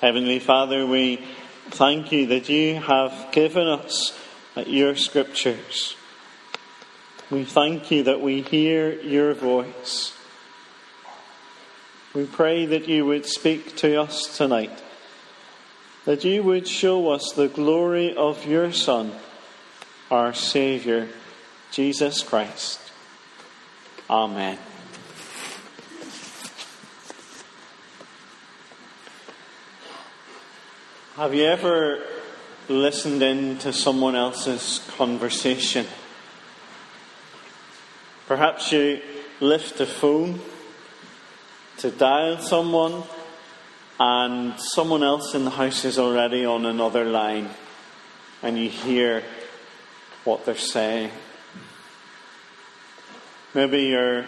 Heavenly Father, we thank you that you have given us your scriptures. We thank you that we hear your voice. We pray that you would speak to us tonight, that you would show us the glory of your Son, our Saviour, Jesus Christ. Amen. Have you ever listened in to someone else's conversation? Perhaps you lift the phone to dial someone and someone else in the house is already on another line and you hear what they're saying. Maybe you're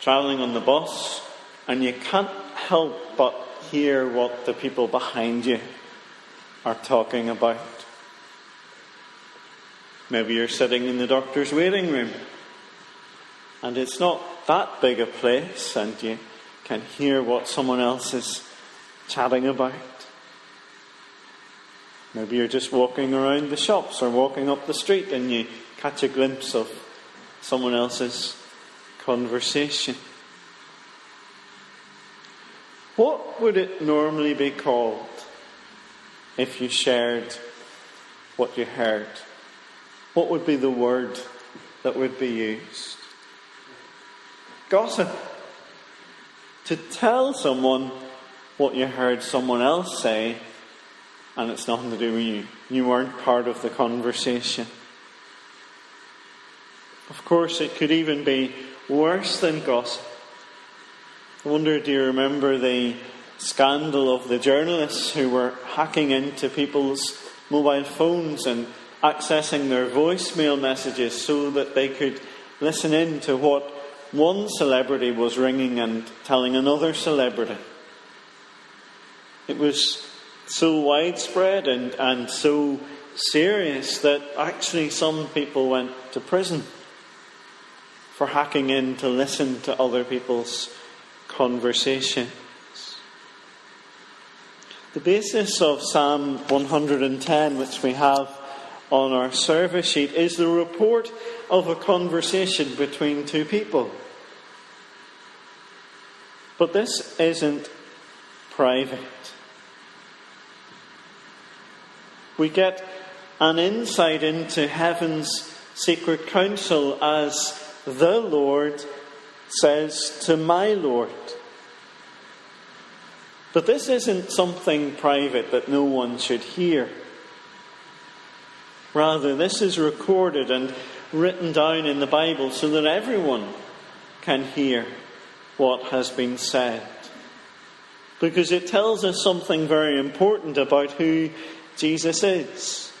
travelling on the bus and you can't help but hear what the people behind you are talking about. Maybe you're sitting in the doctor's waiting room and it's not that big a place and you can hear what someone else is chatting about. Maybe you're just walking around the shops or walking up the street and you catch a glimpse of someone else's conversation. What would it normally be called if you shared what you heard? What would be the word that would be used? Gossip. To tell someone what you heard someone else say and it's nothing to do with you. You weren't part of the conversation. Of course, it could even be worse than gossip. I wonder, do you remember the scandal of the journalists who were hacking into people's mobile phones and accessing their voicemail messages so that they could listen in to what one celebrity was ringing and telling another celebrity. It was so widespread and, and so serious that actually some people went to prison for hacking in to listen to other people's conversations. The basis of Psalm 110, which we have on our service sheet, is the report of a conversation between two people. But this isn't private. We get an insight into heaven's secret counsel as the Lord says to my Lord. But this isn't something private that no one should hear. Rather, this is recorded and written down in the Bible so that everyone can hear what has been said. Because it tells us something very important about who Jesus is.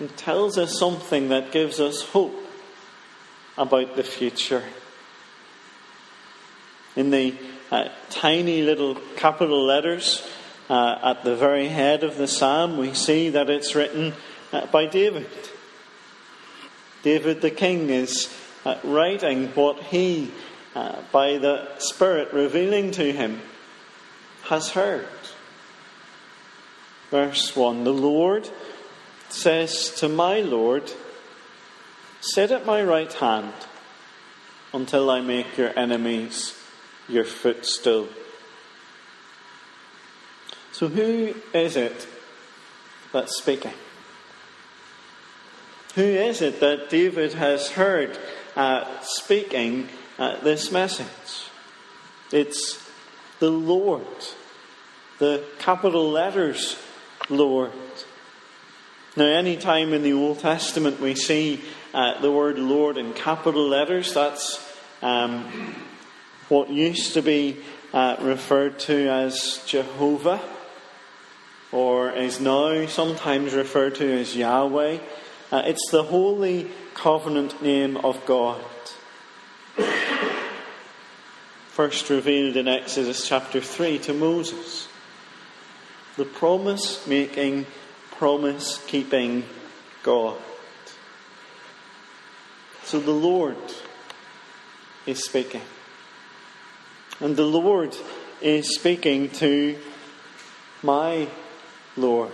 It tells us something that gives us hope about the future. In the uh, tiny little capital letters uh, at the very head of the psalm, we see that it's written uh, by David. David the king is uh, writing what he, uh, by the Spirit revealing to him, has heard. Verse 1 The Lord says to my Lord, Sit at my right hand until I make your enemies your footstool. So, who is it that's speaking? Who is it that David has heard uh, speaking uh, this message? It's the Lord, the capital letters Lord. Now, any time in the Old Testament we see uh, the word Lord in capital letters, that's um, what used to be uh, referred to as Jehovah, or is now sometimes referred to as Yahweh. Uh, it's the holy covenant name of God. First revealed in Exodus chapter 3 to Moses the promise making, promise keeping God. So the Lord is speaking. And the Lord is speaking to my Lord.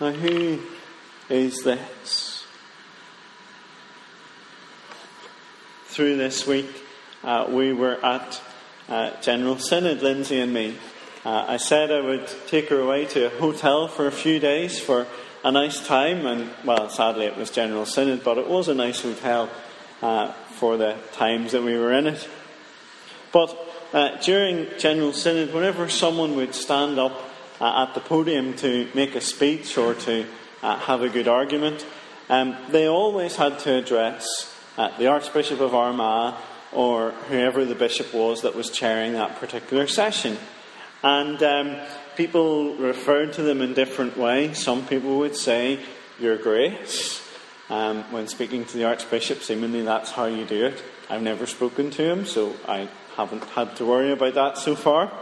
Now, who is this? Through this week, uh, we were at uh, General Synod, Lindsay and me. Uh, I said I would take her away to a hotel for a few days for a nice time, and well, sadly it was General Synod, but it was a nice hotel uh, for the times that we were in it. But uh, during General Synod, whenever someone would stand up uh, at the podium to make a speech or to uh, have a good argument, um, they always had to address uh, the Archbishop of Armagh or whoever the bishop was that was chairing that particular session. And um, people referred to them in different ways. Some people would say, Your Grace. Um, when speaking to the Archbishop, seemingly that's how you do it. I've never spoken to him, so I haven't had to worry about that so far.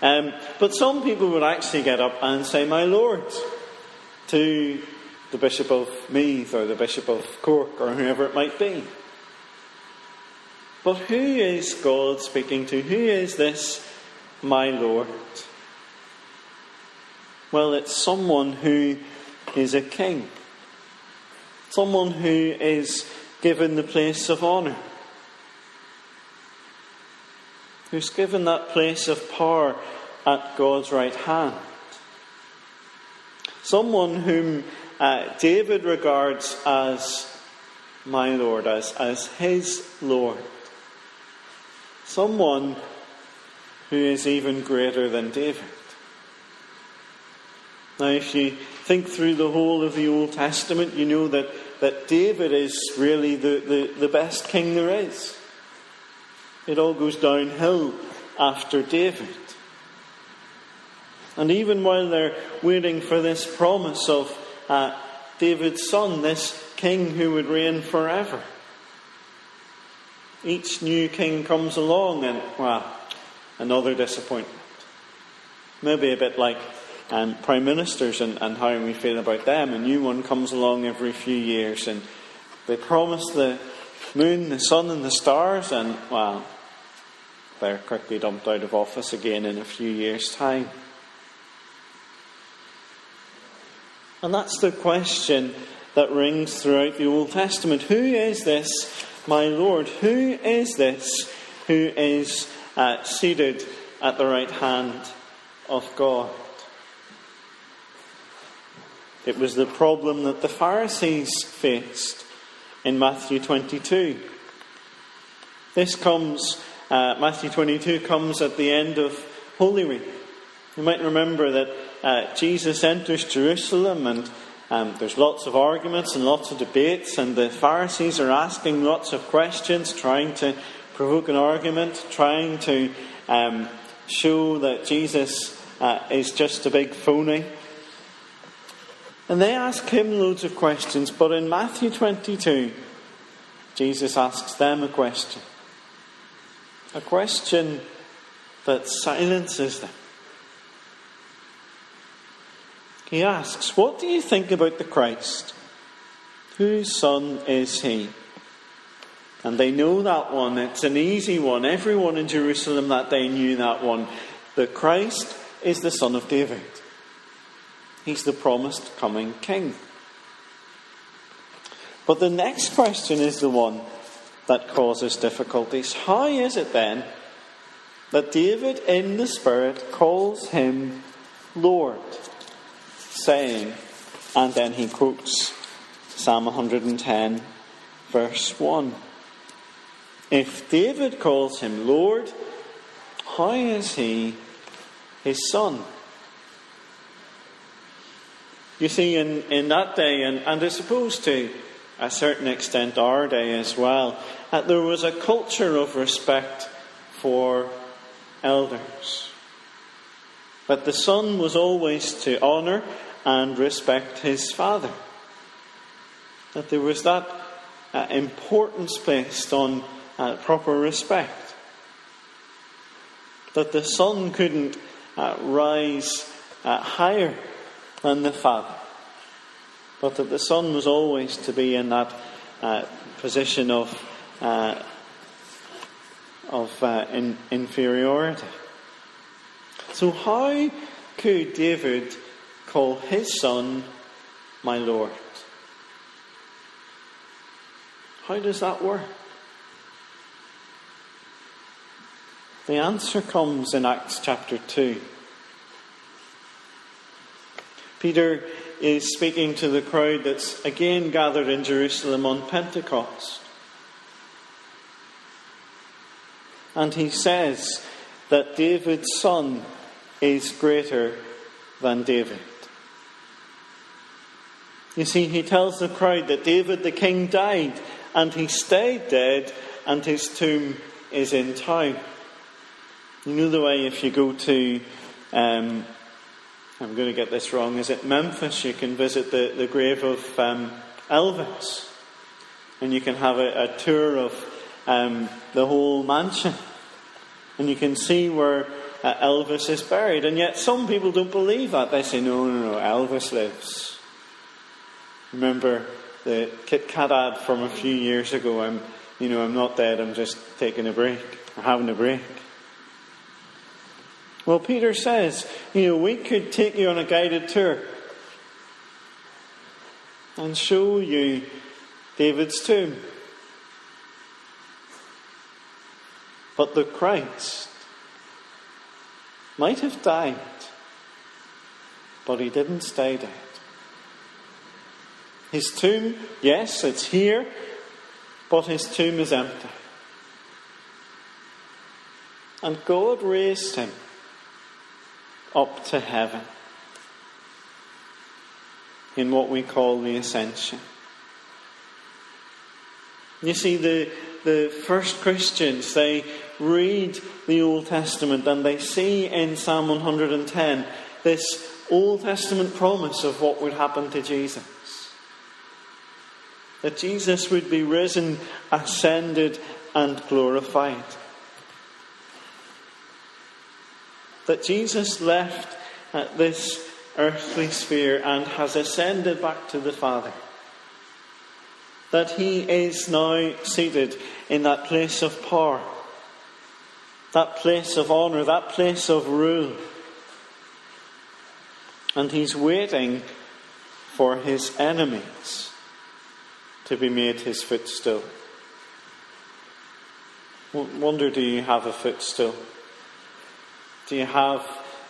Um, but some people would actually get up and say, My Lord, to the Bishop of Meath or the Bishop of Cork or whoever it might be. But who is God speaking to? Who is this, my Lord? Well, it's someone who is a king, someone who is given the place of honour, who's given that place of power at God's right hand, someone whom uh, David regards as my Lord, as, as his Lord. Someone who is even greater than David. Now, if you think through the whole of the Old Testament, you know that, that David is really the, the, the best king there is. It all goes downhill after David. And even while they're waiting for this promise of uh, David's son, this king who would reign forever, each new king comes along and, well, another disappointment. Maybe a bit like um, prime ministers and, and how we feel about them. A new one comes along every few years and they promise the moon, the sun, and the stars, and, well, they're quickly dumped out of office again in a few years' time. And that's the question that rings throughout the Old Testament. Who is this my Lord, who is this who is uh, seated at the right hand of God? It was the problem that the Pharisees faced in Matthew 22. This comes, uh, Matthew 22 comes at the end of Holy Week. You might remember that uh, Jesus enters Jerusalem and um, there's lots of arguments and lots of debates, and the Pharisees are asking lots of questions, trying to provoke an argument, trying to um, show that Jesus uh, is just a big phony. And they ask him loads of questions, but in Matthew 22, Jesus asks them a question. A question that silences them. He asks, What do you think about the Christ? Whose son is he? And they know that one. It's an easy one. Everyone in Jerusalem that day knew that one. The Christ is the son of David. He's the promised coming king. But the next question is the one that causes difficulties. How is it then that David in the Spirit calls him Lord? saying, and then he quotes Psalm 110, verse 1. If David calls him Lord, how is he his son? You see, in, in that day, and, and I suppose to a certain extent our day as well, that there was a culture of respect for elders. But the son was always to honour and respect his father. That there was that uh, importance placed on uh, proper respect. That the son couldn't uh, rise uh, higher than the father. But that the son was always to be in that uh, position of, uh, of uh, in, inferiority. So, how could David call his son my Lord? How does that work? The answer comes in Acts chapter 2. Peter is speaking to the crowd that's again gathered in Jerusalem on Pentecost. And he says that David's son is greater than David. You see, he tells the crowd that David the king died and he stayed dead and his tomb is in town. You know the way if you go to, um, I'm going to get this wrong, is it Memphis? You can visit the, the grave of um, Elvis and you can have a, a tour of um, the whole mansion and you can see where uh, Elvis is buried. And yet some people don't believe that. They say, no, no, no, Elvis lives. Remember the Kit Kat ad from a few years ago? I'm, you know, I'm not dead, I'm just taking a break, or having a break. Well, Peter says, you know, we could take you on a guided tour and show you David's tomb. But the Christ might have died, but he didn't stay dead. His tomb, yes, it's here, but his tomb is empty. And God raised him up to heaven in what we call the ascension. You see, the, the first Christians, they read the Old Testament and they see in Psalm 110 this Old Testament promise of what would happen to Jesus. That Jesus would be risen, ascended, and glorified. That Jesus left this earthly sphere and has ascended back to the Father. That he is now seated in that place of power, that place of honour, that place of rule. And he's waiting for his enemies to be made his footstool. Wonder do you have a footstool? Do you have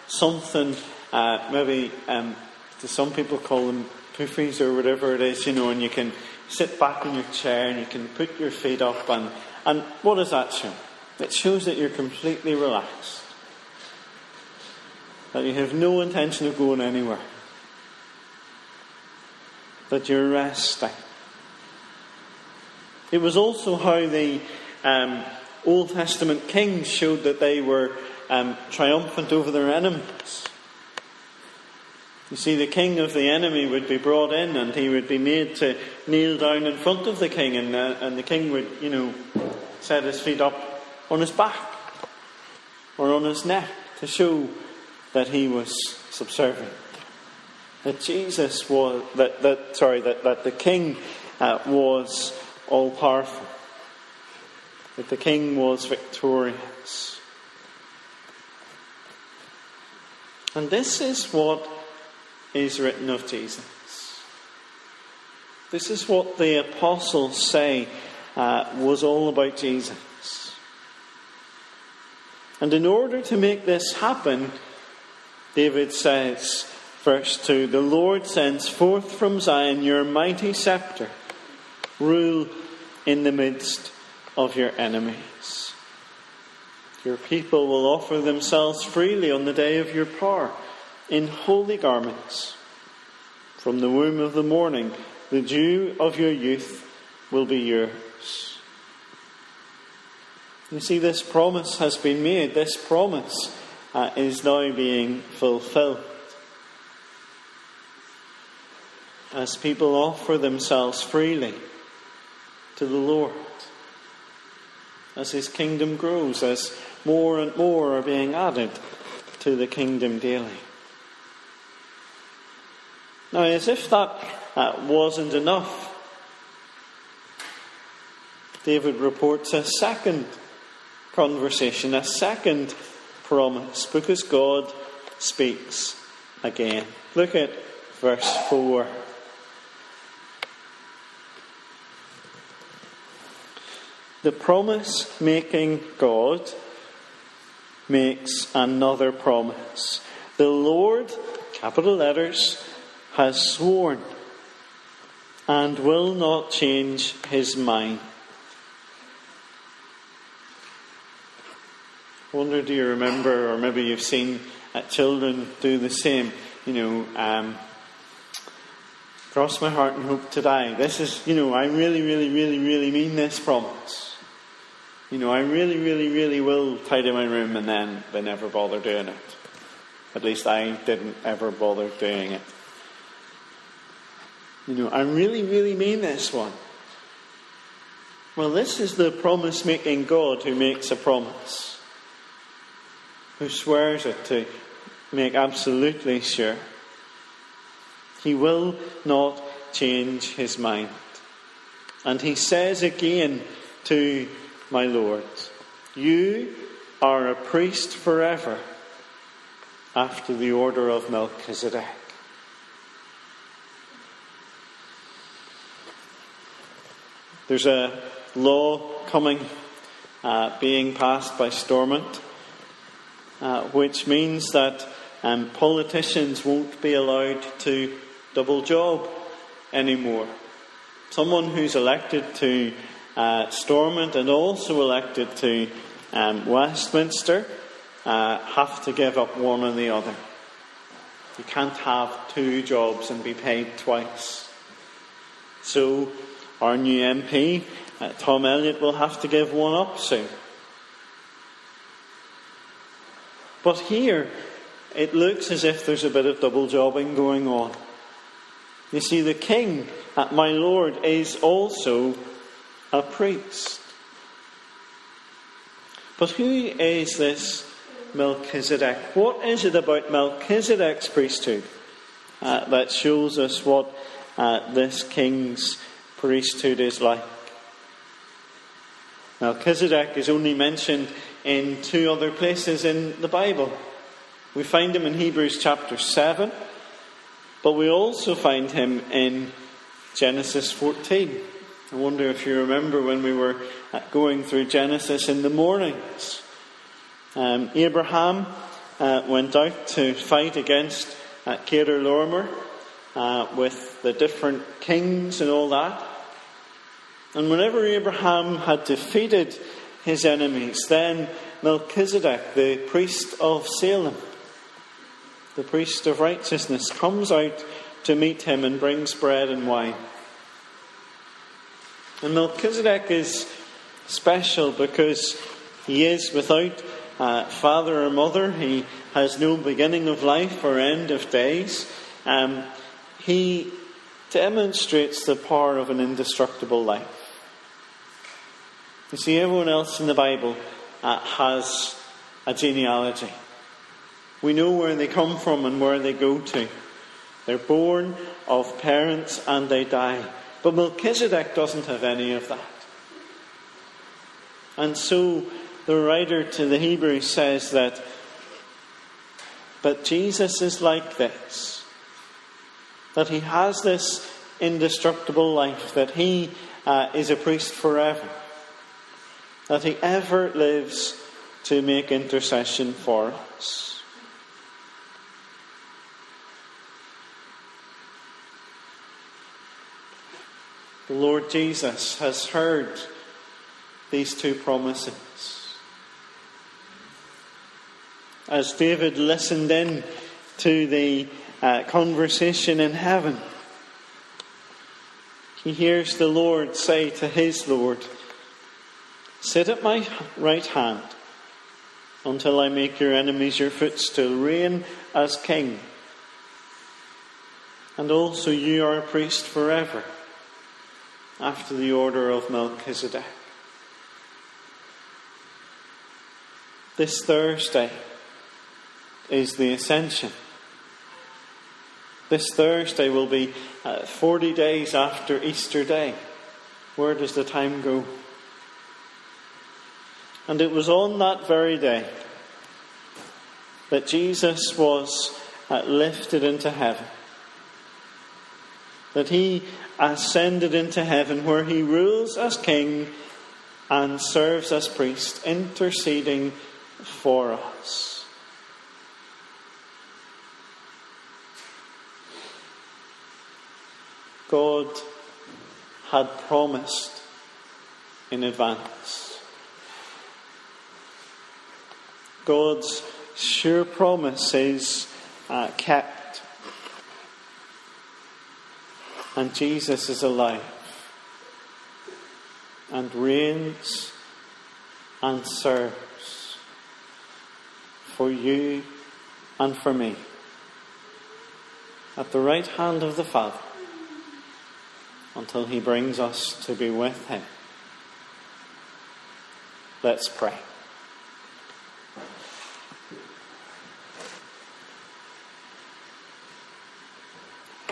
something, uh, maybe um, some people call them poofies or whatever it is, you know, and you can sit back in your chair and you can put your feet up and, and what does that show? It shows that you're completely relaxed. That you have no intention of going anywhere. That you're resting. It was also how the um, Old Testament kings showed that they were um, triumphant over their enemies. You see, the king of the enemy would be brought in and he would be made to kneel down in front of the king, and, uh, and the king would, you know, set his feet up on his back or on his neck to show that he was subservient. That Jesus was, that, that sorry, that, that the king uh, was all powerful, that the king was victorious. And this is what is written of Jesus. This is what the apostles say uh, was all about Jesus. And in order to make this happen, David says, verse 2 The Lord sends forth from Zion your mighty scepter, rule in the midst of your enemies. Your people will offer themselves freely on the day of your power in holy garments. From the womb of the morning, the dew of your youth will be yours. You see, this promise has been made. This promise uh, is now being fulfilled. As people offer themselves freely to the Lord, as His kingdom grows, as more and more are being added to the kingdom daily. Now, as if that uh, wasn't enough, David reports a second conversation a second promise because God speaks again. Look at verse 4. The promise making God makes another promise. The Lord, capital letters, has sworn and will not change his mind. I wonder, do you remember, or maybe you've seen uh, children do the same? You know, um, cross my heart and hope to die. This is, you know, I really, really, really, really mean this promise. You know, I really, really, really will tidy my room, and then they never bother doing it. At least I didn't ever bother doing it. You know, I really, really mean this one. Well, this is the promise making God who makes a promise who swears it to make absolutely sure. He will not change his mind. And he says again to my Lord, You are a priest forever after the order of Melchizedek. There's a law coming, uh, being passed by Stormont uh, which means that um, politicians won't be allowed to double job anymore. Someone who's elected to uh, Stormont and also elected to um, Westminster uh, have to give up one or the other. You can't have two jobs and be paid twice. So, our new MP, uh, Tom Elliott, will have to give one up soon. But here, it looks as if there's a bit of double jobbing going on. You see, the king, uh, my lord, is also a priest. But who is this Melchizedek? What is it about Melchizedek's priesthood uh, that shows us what uh, this king's priesthood is like? Melchizedek is only mentioned in two other places in the Bible. We find him in Hebrews chapter 7, but we also find him in Genesis 14. I wonder if you remember when we were going through Genesis in the mornings. Um, Abraham uh, went out to fight against uh, Chedorlaomer uh, with the different kings and all that. And whenever Abraham had defeated his enemies. Then Melchizedek, the priest of Salem, the priest of righteousness, comes out to meet him and brings bread and wine. And Melchizedek is special because he is without uh, father or mother. He has no beginning of life or end of days. Um, he demonstrates the power of an indestructible life. You see, everyone else in the Bible uh, has a genealogy. We know where they come from and where they go to. They're born of parents and they die. But Melchizedek doesn't have any of that. And so the writer to the Hebrews says that, but Jesus is like this. That he has this indestructible life, that he uh, is a priest forever that he ever lives to make intercession for us. The Lord Jesus has heard these two promises. As David listened in to the uh, conversation in heaven, he hears the Lord say to his Lord, Sit at my right hand until I make your enemies your footstool. Reign as king. And also you are a priest forever, after the order of Melchizedek. This Thursday is the Ascension. This Thursday will be uh, 40 days after Easter Day. Where does the time go? And it was on that very day that Jesus was uh, lifted into heaven, that he ascended into heaven, where he rules as king and serves as priest, interceding for us. God had promised in advance. God's sure promise is uh, kept. And Jesus is alive and reigns and serves for you and for me at the right hand of the Father until he brings us to be with him. Let's pray.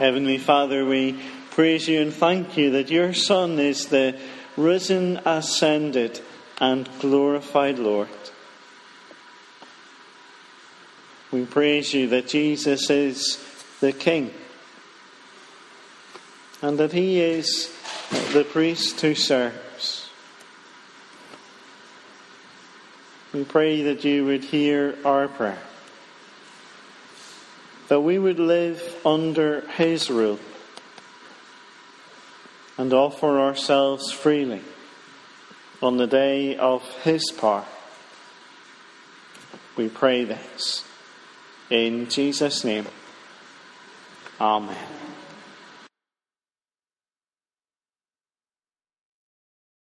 Heavenly Father, we praise you and thank you that your Son is the risen, ascended, and glorified Lord. We praise you that Jesus is the King and that he is the priest who serves. We pray that you would hear our prayer, that we would live under his rule and offer ourselves freely on the day of his power. We pray this in Jesus' name. Amen.